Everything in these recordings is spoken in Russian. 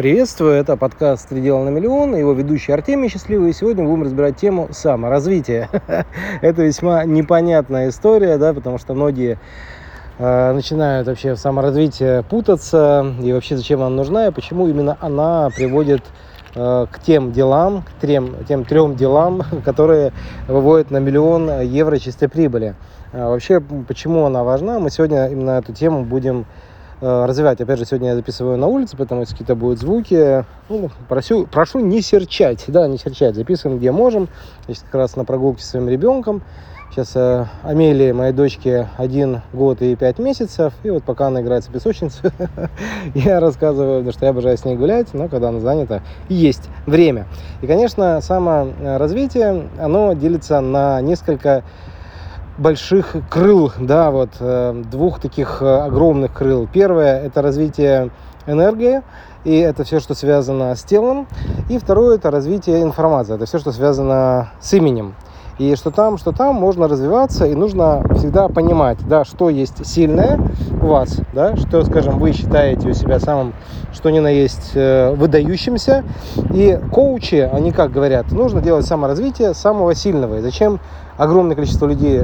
Приветствую, это подкаст «Три дела на миллион», его ведущий Артемий Счастливый, и сегодня будем разбирать тему саморазвития. это весьма непонятная история, да, потому что многие э, начинают вообще в саморазвитие путаться, и вообще зачем она нужна, и почему именно она приводит э, к тем делам, к трем, тем трем делам, которые выводят на миллион евро чистой прибыли. А вообще, почему она важна, мы сегодня именно эту тему будем развивать. Опять же, сегодня я записываю на улице, поэтому если какие-то будут звуки, ну, прошу, прошу не серчать, да, не серчать. Записываем, где можем. Я сейчас как раз на прогулке со своим ребенком. Сейчас э, Амелии, моей дочке, один год и пять месяцев. И вот пока она играет в песочницу, я рассказываю, потому что я обожаю с ней гулять, но когда она занята, есть время. И, конечно, саморазвитие, оно делится на несколько больших крыл, да, вот э, двух таких э, огромных крыл. Первое – это развитие энергии, и это все, что связано с телом. И второе – это развитие информации, это все, что связано с именем. И что там, что там, можно развиваться, и нужно всегда понимать, да, что есть сильное у вас, да, что, скажем, вы считаете у себя самым, что ни на есть, э, выдающимся. И коучи, они как говорят, нужно делать саморазвитие самого сильного. И зачем огромное количество людей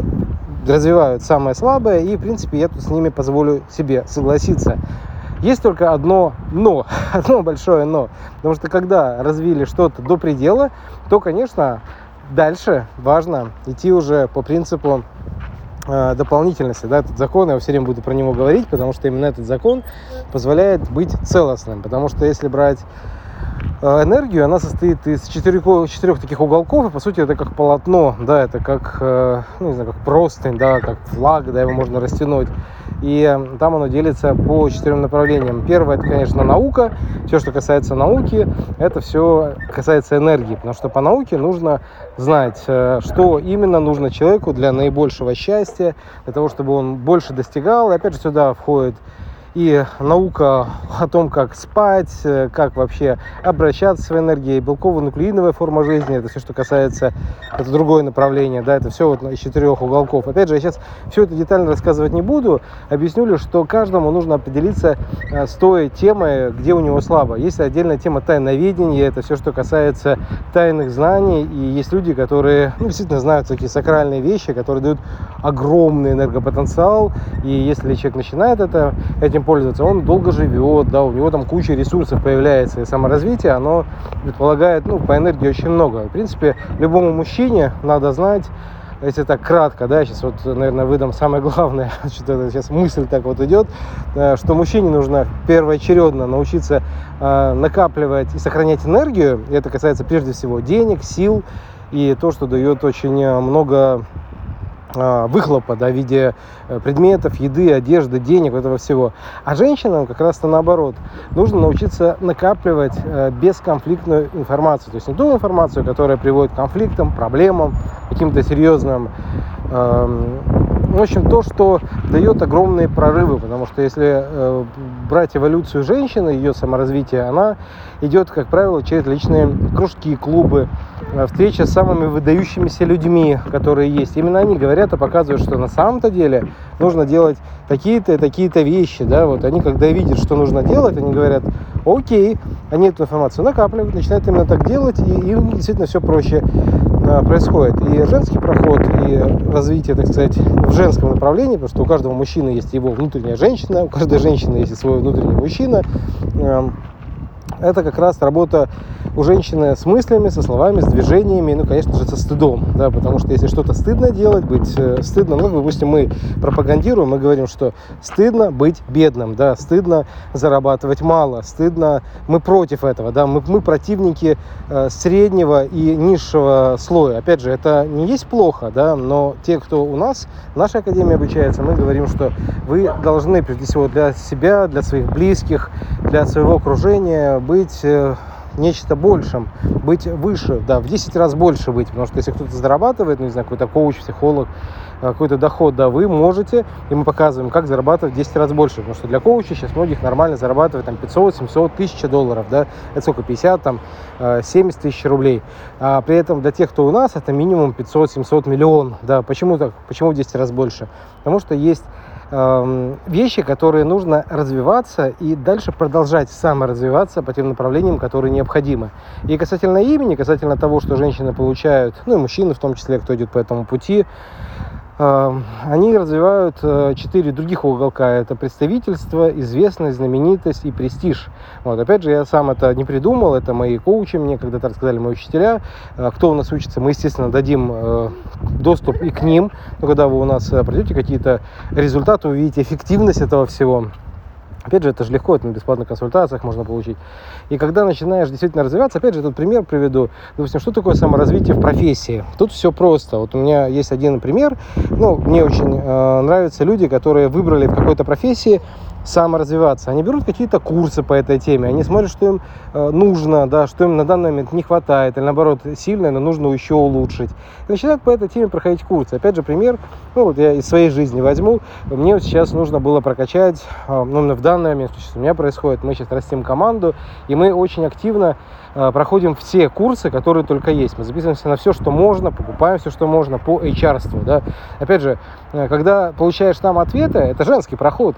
развивают самое слабое, и, в принципе, я тут с ними позволю себе согласиться. Есть только одно но, одно большое но. Потому что когда развили что-то до предела, то, конечно, дальше важно идти уже по принципу э, дополнительности. Да, этот закон, я все время буду про него говорить, потому что именно этот закон позволяет быть целостным. Потому что если брать Э, энергию, она состоит из четырех, четырех таких уголков, и по сути это как полотно, да, это как, э, ну, не знаю, как простынь, да, как флаг, да, его можно растянуть. И э, там оно делится по четырем направлениям. Первое, это, конечно, наука. Все, что касается науки, это все касается энергии, потому что по науке нужно знать, что именно нужно человеку для наибольшего счастья, для того, чтобы он больше достигал. И опять же сюда входит и наука о том, как спать, э, как вообще обращаться с своей энергией, белково-нуклеиновая форма жизни, это все, что касается, это другое направление, да, это все вот из четырех уголков. Опять же, я сейчас все это детально рассказывать не буду, объясню лишь, что каждому нужно определиться э, с той темой, где у него слабо. Есть отдельная тема тайноведения, это все, что касается тайных знаний, и есть люди, которые ну, действительно знают такие сакральные вещи, которые дают огромный энергопотенциал, и если человек начинает это, этим пользоваться, он долго живет, да, у него там куча ресурсов появляется, и саморазвитие, оно предполагает, ну, по энергии очень много. В принципе, любому мужчине надо знать, если так кратко, да, сейчас вот, наверное, выдам самое главное, что-то сейчас мысль так вот идет, э, что мужчине нужно первоочередно научиться э, накапливать и сохранять энергию, и это касается прежде всего денег, сил, и то, что дает очень много а, выхлопа да, в виде э, предметов, еды, одежды, денег, этого всего. А женщинам как раз-то наоборот. Нужно научиться накапливать э, бесконфликтную информацию. То есть не ту информацию, которая приводит к конфликтам, проблемам, каким-то серьезным эм, в общем, то, что дает огромные прорывы, потому что если э, брать эволюцию женщины, ее саморазвитие, она идет, как правило, через личные кружки, клубы, э, встреча с самыми выдающимися людьми, которые есть. Именно они говорят и показывают, что на самом-то деле нужно делать такие-то такие-то вещи. Да? Вот они, когда видят, что нужно делать, они говорят, окей, они эту информацию накапливают, начинают именно так делать, и им действительно все проще происходит. И женский проход, и развитие, так сказать, в женском направлении, потому что у каждого мужчины есть его внутренняя женщина, у каждой женщины есть свой внутренний мужчина. Это как раз работа у женщины с мыслями, со словами, с движениями, ну, конечно же, со стыдом, да, потому что если что-то стыдно делать, быть э, стыдно, ну, допустим, мы пропагандируем, мы говорим, что стыдно быть бедным, да, стыдно зарабатывать мало, стыдно, мы против этого, да, мы, мы противники э, среднего и низшего слоя. Опять же, это не есть плохо, да, но те, кто у нас, в нашей академии обучается, мы говорим, что вы должны, прежде всего, для себя, для своих близких, для своего окружения быть э, нечто большим, быть выше, да, в 10 раз больше быть, потому что если кто-то зарабатывает, ну, не знаю, какой-то коуч, психолог, э, какой-то доход, да, вы можете, и мы показываем, как зарабатывать в 10 раз больше, потому что для коуча сейчас многих нормально зарабатывать там 500, 700, 1000 долларов, да, это сколько, 50, там, 70 э, тысяч рублей, а при этом для тех, кто у нас, это минимум 500, 700, миллион, да, почему так, почему в 10 раз больше? Потому что есть вещи, которые нужно развиваться и дальше продолжать саморазвиваться по тем направлениям, которые необходимы. И касательно имени, касательно того, что женщины получают, ну и мужчины в том числе, кто идет по этому пути, Эм, они развивают э, четыре других уголка. Это представительство, известность, знаменитость и престиж. Вот. Опять же, я сам это не придумал, это мои коучи мне когда-то рассказали, мои учителя. Э, кто у нас учится, мы, естественно, дадим э, доступ и к ним. Но когда вы у нас пройдете какие-то результаты, увидите эффективность этого всего, Опять же, это же легко, это на бесплатных консультациях можно получить. И когда начинаешь действительно развиваться, опять же, этот пример приведу. Допустим, что такое саморазвитие в профессии? Тут все просто. Вот у меня есть один пример. Ну, мне очень э, нравятся люди, которые выбрали в какой-то профессии саморазвиваться. Они берут какие-то курсы по этой теме, они смотрят, что им э, нужно, да, что им на данный момент не хватает, или наоборот, сильно, но нужно еще улучшить. И начинают по этой теме проходить курсы. Опять же, пример, ну вот я из своей жизни возьму. Мне вот сейчас нужно было прокачать, э, ну, в данный момент, что сейчас у меня происходит, мы сейчас растим команду, и мы очень активно э, проходим все курсы, которые только есть. Мы записываемся на все, что можно, покупаем все, что можно по HR. Да. Опять же, когда получаешь там ответы, это женский проход.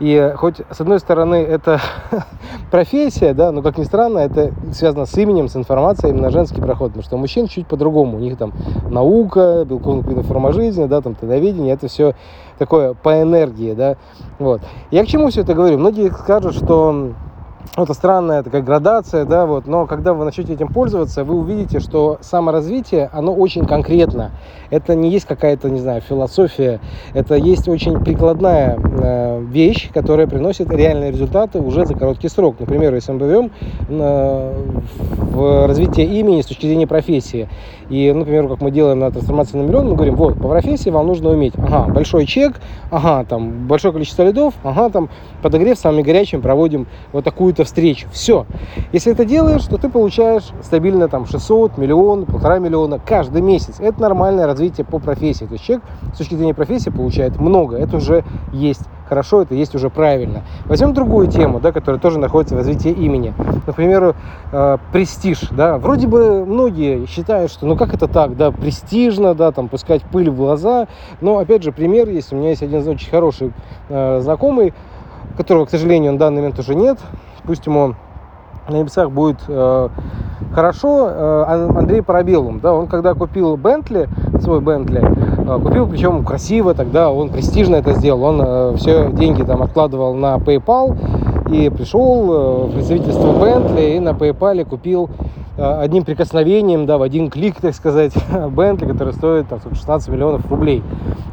И хоть, с одной стороны, это профессия, да, но, как ни странно, это связано с именем, с информацией, именно женский проход, потому что у мужчин чуть по-другому. У них там наука, белковая форма жизни, да, там тедоведение, это все такое по энергии, да, вот. Я к чему все это говорю? Многие скажут, что это странная такая градация, да, вот, но когда вы начнете этим пользоваться, вы увидите, что саморазвитие, оно очень конкретно. Это не есть какая-то, не знаю, философия, это есть очень прикладная э, вещь, которая приносит реальные результаты уже за короткий срок. Например, если мы берем э, в развитие имени с точки зрения профессии, и, например, как мы делаем на трансформации на миллион, мы говорим, вот, по профессии вам нужно уметь, ага, большой чек, ага, там, большое количество лидов, ага, там, подогрев самыми горячими проводим вот такую-то встречу. Все. Если это делаешь, то ты получаешь стабильно там 600, миллион, полтора миллиона каждый месяц. Это нормальное развитие по профессии. То есть человек с точки зрения профессии получает много. Это уже есть хорошо, это есть уже правильно. Возьмем другую тему, да, которая тоже находится в развитии имени. Например, э, престиж. Да. Вроде бы многие считают, что ну как это так, да, престижно, да, там пускать пыль в глаза. Но опять же пример есть. У меня есть один очень хороший э, знакомый, которого, к сожалению, на данный момент уже нет. Пусть ему на небесах будет э, хорошо. Э, Андрей Парабеллум, да, он когда купил Бентли, свой Бентли, э, купил, причем красиво тогда, он престижно это сделал, он э, все деньги там откладывал на PayPal и пришел э, в представительство Бентли и на PayPal купил одним прикосновением, да, в один клик, так сказать, Бентли, который стоит там, 16 миллионов рублей.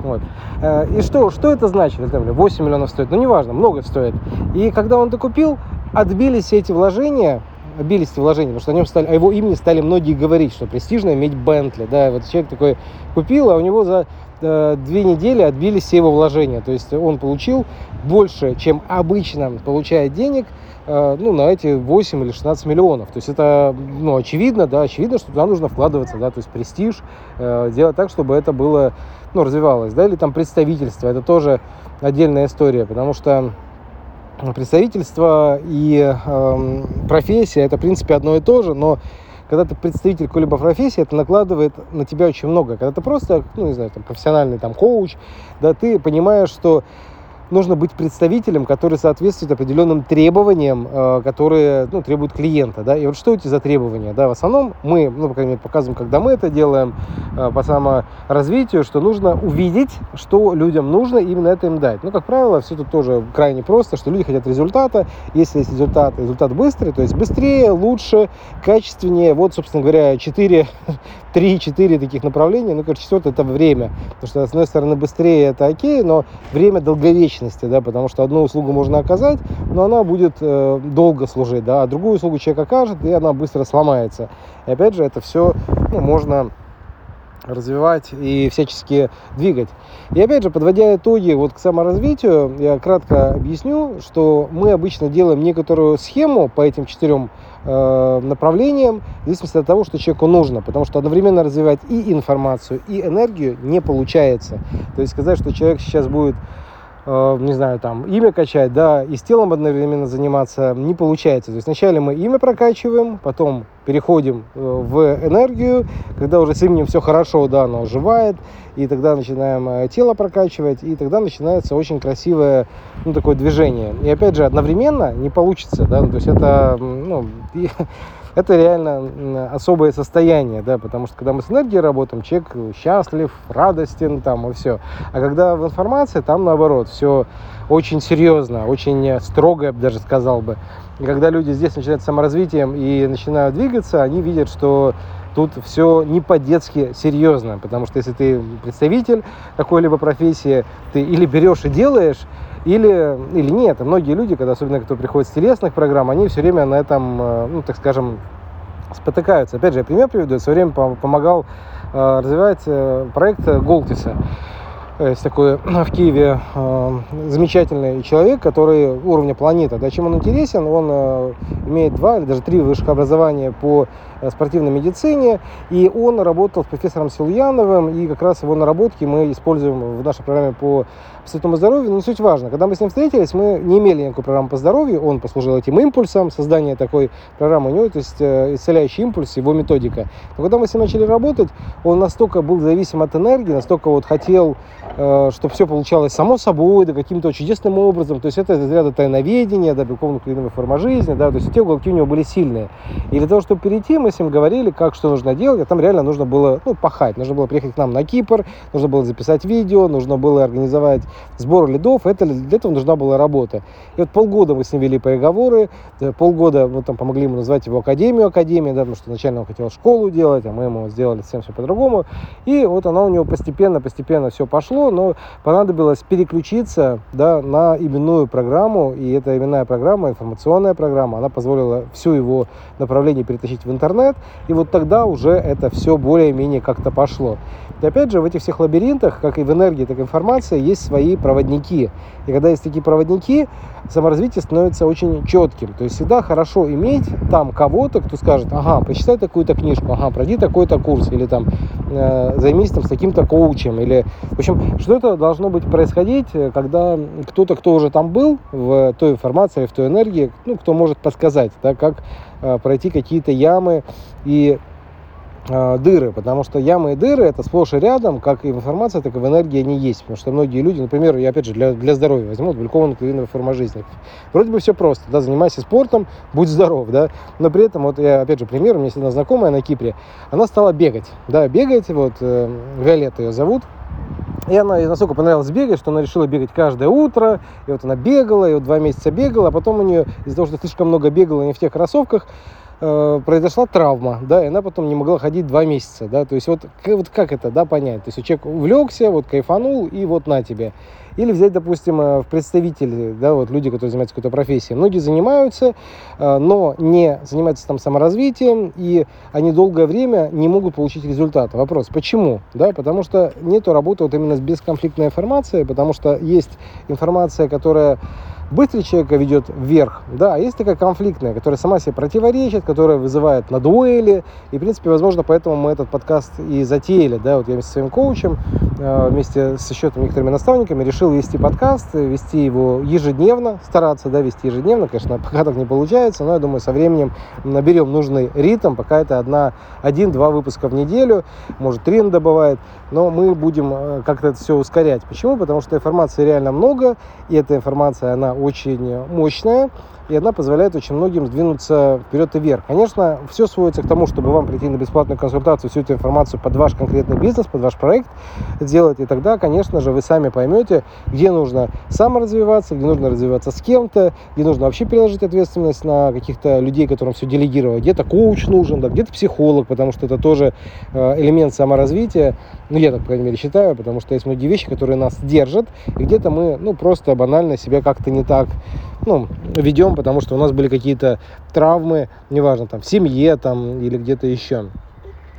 Вот. Э, и что, что это значит? Это 8 миллионов стоит, ну неважно, много стоит. И когда он докупил, отбились эти вложения, отбились эти вложения, потому что о нем стали, о его имени стали многие говорить, что престижно иметь Бентли, да, вот человек такой купил, а у него за э, две недели отбились все его вложения, то есть он получил больше, чем обычно получает денег, э, ну, на эти 8 или 16 миллионов, то есть это, ну, очевидно, да, очевидно, что туда нужно вкладываться, да, то есть престиж, э, делать так, чтобы это было, ну, развивалось, да, или там представительство, это тоже отдельная история, потому что представительство и э, профессия это в принципе одно и то же, но когда ты представитель какой-либо профессии, это накладывает на тебя очень много. Когда ты просто, ну не знаю, там, профессиональный там коуч, да, ты понимаешь, что нужно быть представителем, который соответствует определенным требованиям, э, которые ну, требуют клиента. Да? И вот что эти за требования? Да? В основном мы, ну, по крайней мере, показываем, когда мы это делаем э, по саморазвитию, что нужно увидеть, что людям нужно, именно это им дать. Ну, как правило, все тут тоже крайне просто, что люди хотят результата. Если есть результат, результат быстрый, то есть быстрее, лучше, качественнее. Вот, собственно говоря, 4 3-4 таких направления. Ну, короче, четвертое – это время. Потому что, с одной стороны, быстрее – это окей, но время долговечности, да, потому что одну услугу можно оказать, но она будет э, долго служить, да, а другую услугу человек окажет, и она быстро сломается. И опять же, это все ну, можно развивать и всячески двигать. И опять же, подводя итоги вот к саморазвитию, я кратко объясню, что мы обычно делаем некоторую схему по этим четырем э, направлениям, в зависимости от того, что человеку нужно, потому что одновременно развивать и информацию, и энергию не получается. То есть сказать, что человек сейчас будет не знаю, там, имя качать, да, и с телом одновременно заниматься не получается. То есть вначале мы имя прокачиваем, потом переходим э, в энергию, когда уже с именем все хорошо, да, оно оживает, и тогда начинаем э, тело прокачивать, и тогда начинается очень красивое, ну, такое движение. И опять же, одновременно не получится, да, то есть это, ну, это реально особое состояние, да, потому что когда мы с энергией работаем, человек счастлив, радостен, там, и все. А когда в информации, там наоборот, все очень серьезно, очень строго, я бы даже сказал бы. И когда люди здесь начинают саморазвитием и начинают двигаться, они видят, что тут все не по-детски серьезно, потому что если ты представитель какой-либо профессии, ты или берешь и делаешь, или, или нет. Многие люди, когда, особенно кто приходит с телесных программ, они все время на этом, э, ну, так скажем, спотыкаются. Опять же, я пример приведу. Я все время помогал э, развивать э, проект Голтиса. Есть такой в Киеве замечательный человек, который уровня планета. Да, чем он интересен? Он имеет два или даже три высших образования по спортивной медицине, и он работал с профессором Силуяновым, и как раз его наработки мы используем в нашей программе по абсолютному здоровью, но не суть важно. Когда мы с ним встретились, мы не имели никакой программы по здоровью, он послужил этим импульсом, создание такой программы у него, то есть э, исцеляющий импульс, его методика. Но когда мы с ним начали работать, он настолько был зависим от энергии, настолько вот хотел, э, чтобы все получалось само собой, да каким-то чудесным образом, то есть это из ряда тайноведения, да, белковно-клиновая форма жизни, да, то есть те уголки у него были сильные. И для того, чтобы перейти, мы с ним говорили, как, что нужно делать, а там реально нужно было, ну, пахать, нужно было приехать к нам на Кипр, нужно было записать видео, нужно было организовать сбор лидов, это, для этого нужна была работа. И вот полгода мы с ним вели переговоры, э, полгода мы там помогли ему назвать его академию академии, да, потому что изначально он хотел школу делать, а мы ему сделали совсем все по-другому. И вот она у него постепенно, постепенно все пошло, но понадобилось переключиться да, на именную программу, и эта именная программа, информационная программа, она позволила всю его направление перетащить в интернет, и вот тогда уже это все более-менее как-то пошло. И опять же, в этих всех лабиринтах, как и в энергии, так и в информации, есть свои проводники. И когда есть такие проводники, саморазвитие становится очень четким. То есть всегда хорошо иметь там кого-то, кто скажет, ага, почитай такую-то книжку, ага, пройди такой-то курс, или там э, займись там с таким-то коучем, или, в общем, что-то должно быть происходить, когда кто-то, кто уже там был в той информации, в той энергии, ну, кто может подсказать, да, как э, пройти какие-то ямы и Э, дыры, потому что ямы и дыры это сплошь и рядом, как и в информации, так и в энергии они есть, потому что многие люди, например, я опять же для, для здоровья возьму белково-нуклеиновая форма жизни. Вроде бы все просто, да, занимайся спортом, будь здоров, да, но при этом, вот я опять же пример, у меня есть одна знакомая на Кипре, она стала бегать, да, бегать, вот, э, Виолетта ее зовут, и она ей настолько понравилось бегать, что она решила бегать каждое утро. И вот она бегала, и вот два месяца бегала. А потом у нее из-за того, что слишком много бегала не в тех кроссовках, э, произошла травма, да, и она потом не могла ходить два месяца, да, то есть вот, вот как это, да, понять, то есть человек увлекся, вот кайфанул, и вот на тебе. Или взять, допустим, э, в представители, да, вот люди, которые занимаются какой-то профессией. Многие занимаются, э, но не занимаются там саморазвитием, и они долгое время не могут получить результат. Вопрос, почему? Да, потому что нету работы вот именно с бесконфликтной информацией, потому что есть информация, которая быстрый человека ведет вверх, да, есть такая конфликтная, которая сама себе противоречит, которая вызывает на дуэли, и, в принципе, возможно, поэтому мы этот подкаст и затеяли, да, вот я вместе со своим коучем, э, вместе с еще некоторыми наставниками решил вести подкаст, вести его ежедневно, стараться, да, вести ежедневно, конечно, пока так не получается, но я думаю, со временем наберем нужный ритм, пока это одна, один-два выпуска в неделю, может, три надо но мы будем э, как-то это все ускорять. Почему? Потому что информации реально много, и эта информация, она очень мощная, и она позволяет очень многим сдвинуться вперед и вверх. Конечно, все сводится к тому, чтобы вам прийти на бесплатную консультацию, всю эту информацию под ваш конкретный бизнес, под ваш проект сделать, и тогда, конечно же, вы сами поймете, где нужно саморазвиваться, где нужно развиваться с кем-то, где нужно вообще переложить ответственность на каких-то людей, которым все делегировать, где-то коуч нужен, да, где-то психолог, потому что это тоже э, элемент саморазвития, ну, я так, по крайней мере, считаю, потому что есть многие вещи, которые нас держат, и где-то мы, ну, просто банально себя как-то не так ну, ведем, потому что у нас были какие-то травмы, неважно, там, в семье там, или где-то еще.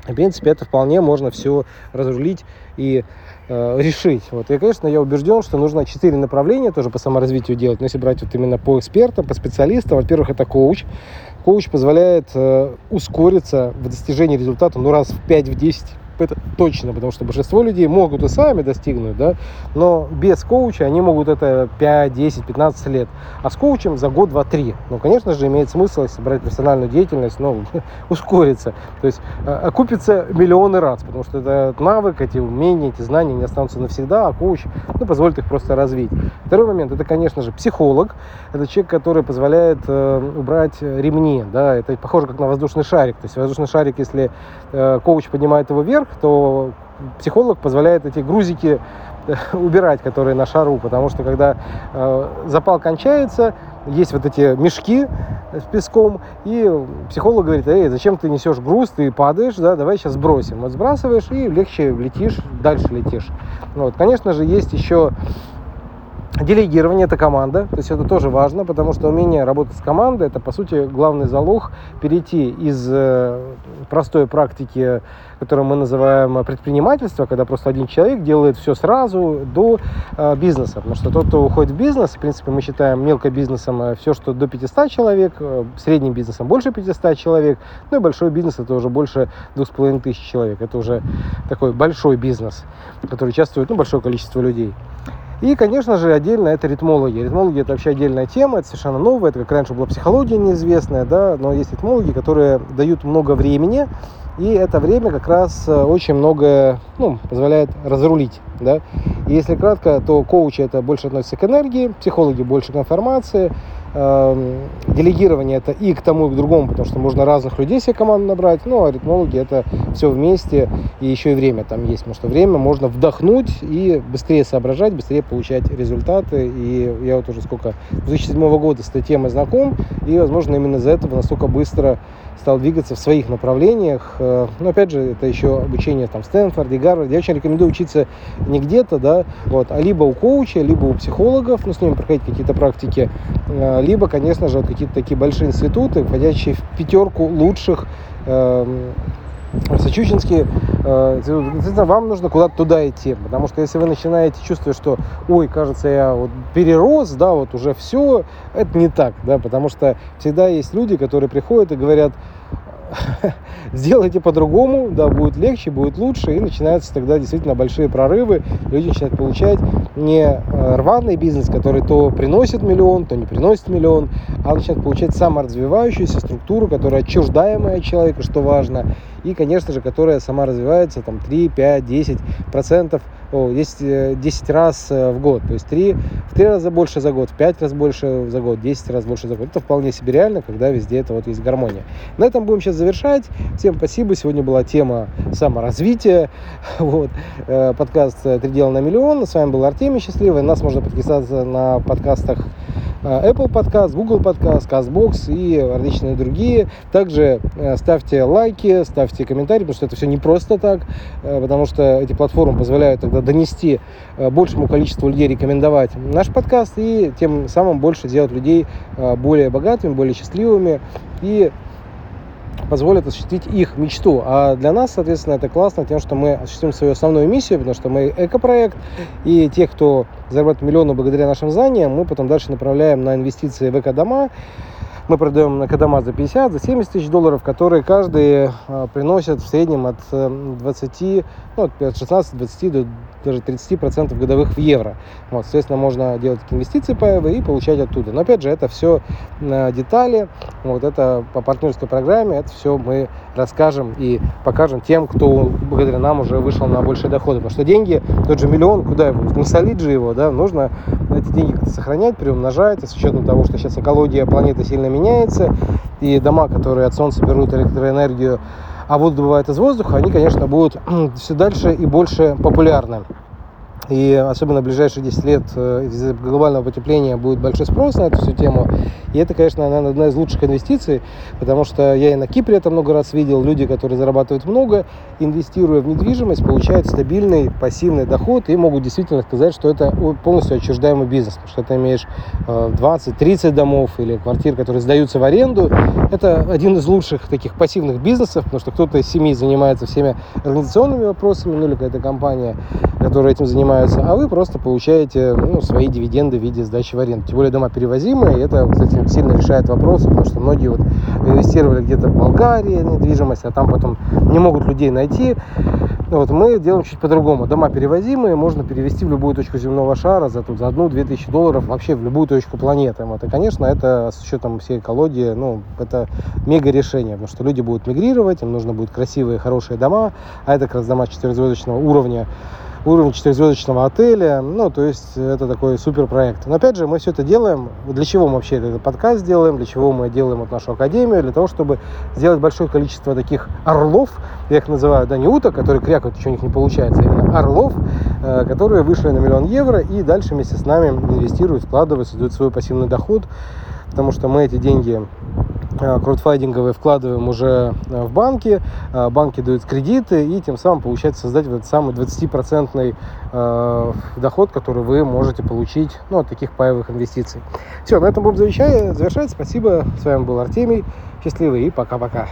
В принципе, это вполне можно все разрулить и э, решить. Вот. И, конечно, я убежден, что нужно четыре направления тоже по саморазвитию делать. Но если брать вот именно по экспертам, по специалистам, во-первых, это коуч. Коуч позволяет э, ускориться в достижении результата ну, раз в 5-10 это точно, потому что большинство людей могут и сами достигнуть, да, но без коуча они могут это 5, 10, 15 лет, а с коучем за год, два, три. Ну, конечно же, имеет смысл, если брать профессиональную деятельность, ну, ускориться, то есть э, окупится миллионы раз, потому что этот навык, эти умения, эти знания не останутся навсегда, а коуч, ну, позволит их просто развить. Второй момент, это, конечно же, психолог, это человек, который позволяет э, убрать ремни, да, это похоже как на воздушный шарик, то есть воздушный шарик, если э, коуч поднимает его вверх, то психолог позволяет эти грузики э, убирать, которые на шару, потому что когда э, запал кончается, есть вот эти мешки с песком, и психолог говорит, эй, зачем ты несешь груз, ты падаешь, да, давай сейчас сбросим. Вот сбрасываешь и легче летишь, дальше летишь. Вот, конечно же, есть еще Делегирование – это команда, то есть это тоже важно, потому что умение работать с командой – это, по сути, главный залог перейти из э, простой практики, которую мы называем предпринимательство, когда просто один человек делает все сразу, до э, бизнеса. Потому что тот, кто уходит в бизнес, в принципе, мы считаем мелкобизнесом э, все, что до 500 человек, средним бизнесом больше 500 человек, ну и большой бизнес – это уже больше 2500 человек. Это уже такой большой бизнес, который участвует ну, большое количество людей. И, конечно же, отдельно это ритмологи. Ритмологи – это вообще отдельная тема, это совершенно новая, это как раньше была психология неизвестная, да, но есть ритмологи, которые дают много времени, и это время как раз э, очень многое ну, позволяет разрулить. Да? И если кратко, то коучи это больше относится к энергии, психологи больше к информации, делегирование это и к тому, и к другому, потому что можно разных людей себе команду набрать, ну, а ритмологи это все вместе, и еще и время там есть, потому что время можно вдохнуть и быстрее соображать, быстрее получать результаты, и я вот уже сколько, 2007 года с этой темой знаком, и, возможно, именно из-за этого настолько быстро стал двигаться в своих направлениях. Э, но опять же, это еще обучение там в Стэнфорде, Гарварде. Я очень рекомендую учиться не где-то, да, вот, а либо у коуча, либо у психологов, ну, с ними проходить какие-то практики, э, либо, конечно же, какие-то такие большие институты, входящие в пятерку лучших Сочувствинские, э, вам нужно куда-то туда идти, потому что если вы начинаете чувствовать, что, ой, кажется, я вот перерос, да, вот уже все, это не так, да, потому что всегда есть люди, которые приходят и говорят, сделайте по-другому, да, будет легче, будет лучше, и начинаются тогда действительно большие прорывы, люди начинают получать не э, рваный бизнес, который то приносит миллион, то не приносит миллион, а начинают получать саморазвивающуюся структуру, которая отчуждаемая человека, что важно, и, конечно же, которая сама развивается там 3, 5, 10 процентов, о, 10, 10 раз э, в год, то есть 3, в 3 раза больше за год, в 5 раз больше за год, 10 раз больше за год. Это вполне себе реально, когда везде это вот есть гармония. На этом будем сейчас завершать. Всем спасибо. Сегодня была тема саморазвития. Вот. Э, подкаст «Три дела на миллион». С вами был Артемий Счастливый. Нас можно подписаться на подкастах э, Apple Podcast, Google Podcast, CastBox и различные другие. Также э, ставьте лайки, ставьте комментарии, потому что это все не просто так, потому что эти платформы позволяют тогда донести большему количеству людей, рекомендовать наш подкаст и тем самым больше сделать людей более богатыми, более счастливыми и позволит осуществить их мечту. А для нас, соответственно, это классно тем, что мы осуществим свою основную миссию, потому что мы экопроект, и тех, кто зарабатывает миллионы благодаря нашим знаниям, мы потом дальше направляем на инвестиции в экодома, мы продаем на Кадама за 50, за 70 тысяч долларов, которые каждый а, приносят в среднем от 20, э, ну, от 16, 20 до даже 30 процентов годовых в евро. Вот, соответственно, можно делать инвестиции паевые и получать оттуда. Но опять же, это все э, детали, вот это по партнерской программе, это все мы расскажем и покажем тем, кто благодаря нам уже вышел на большие доходы. Потому что деньги, тот же миллион, куда его? Не солить же его, да, нужно эти деньги сохранять, приумножать, с учетом того, что сейчас экология планеты сильно меняется, и дома, которые от солнца берут электроэнергию, а воду добывают из воздуха, они, конечно, будут все дальше и больше популярны. И особенно в ближайшие 10 лет э, из-за глобального потепления будет большой спрос на эту всю тему. И это, конечно, наверное, одна из лучших инвестиций, потому что я и на Кипре это много раз видел. Люди, которые зарабатывают много, инвестируя в недвижимость, получают стабильный пассивный доход и могут действительно сказать, что это полностью отчуждаемый бизнес. Потому что ты имеешь 20-30 э, домов или квартир, которые сдаются в аренду. Это один из лучших таких пассивных бизнесов, потому что кто-то из семьи занимается всеми организационными вопросами, ну или какая-то компания, которая этим занимается занимаются, а вы просто получаете ну, свои дивиденды в виде сдачи в аренду. Тем более дома перевозимые, и это, кстати, сильно решает вопрос, потому что многие вот инвестировали где-то в Болгарии недвижимость, а там потом не могут людей найти Вот мы делаем чуть по-другому. Дома перевозимые, можно перевести в любую точку земного шара за, за одну-две тысячи долларов вообще в любую точку планеты. Вот. И, конечно, это с учетом всей экологии, ну, это мега решение, потому что люди будут мигрировать, им нужно будет красивые, хорошие дома, а это как раз дома четырехзвездочного уровня уровень четырехзвездочного отеля. Ну, то есть это такой супер проект. Но опять же, мы все это делаем. Для чего мы вообще этот подкаст делаем? Для чего мы делаем вот нашу академию? Для того, чтобы сделать большое количество таких орлов, я их называю, да, не уток, которые крякают, еще у них не получается, а именно орлов, э, которые вышли на миллион евро и дальше вместе с нами инвестируют, вкладывают, создают свой пассивный доход, потому что мы эти деньги Э, краудфандинговые вкладываем уже э, в банки, э, банки дают кредиты, и тем самым получается создать вот этот самый 20% доход, который вы можете получить ну, от таких паевых инвестиций. Все, на этом будем завершать. Спасибо. С вами был Артемий. Счастливый и пока-пока.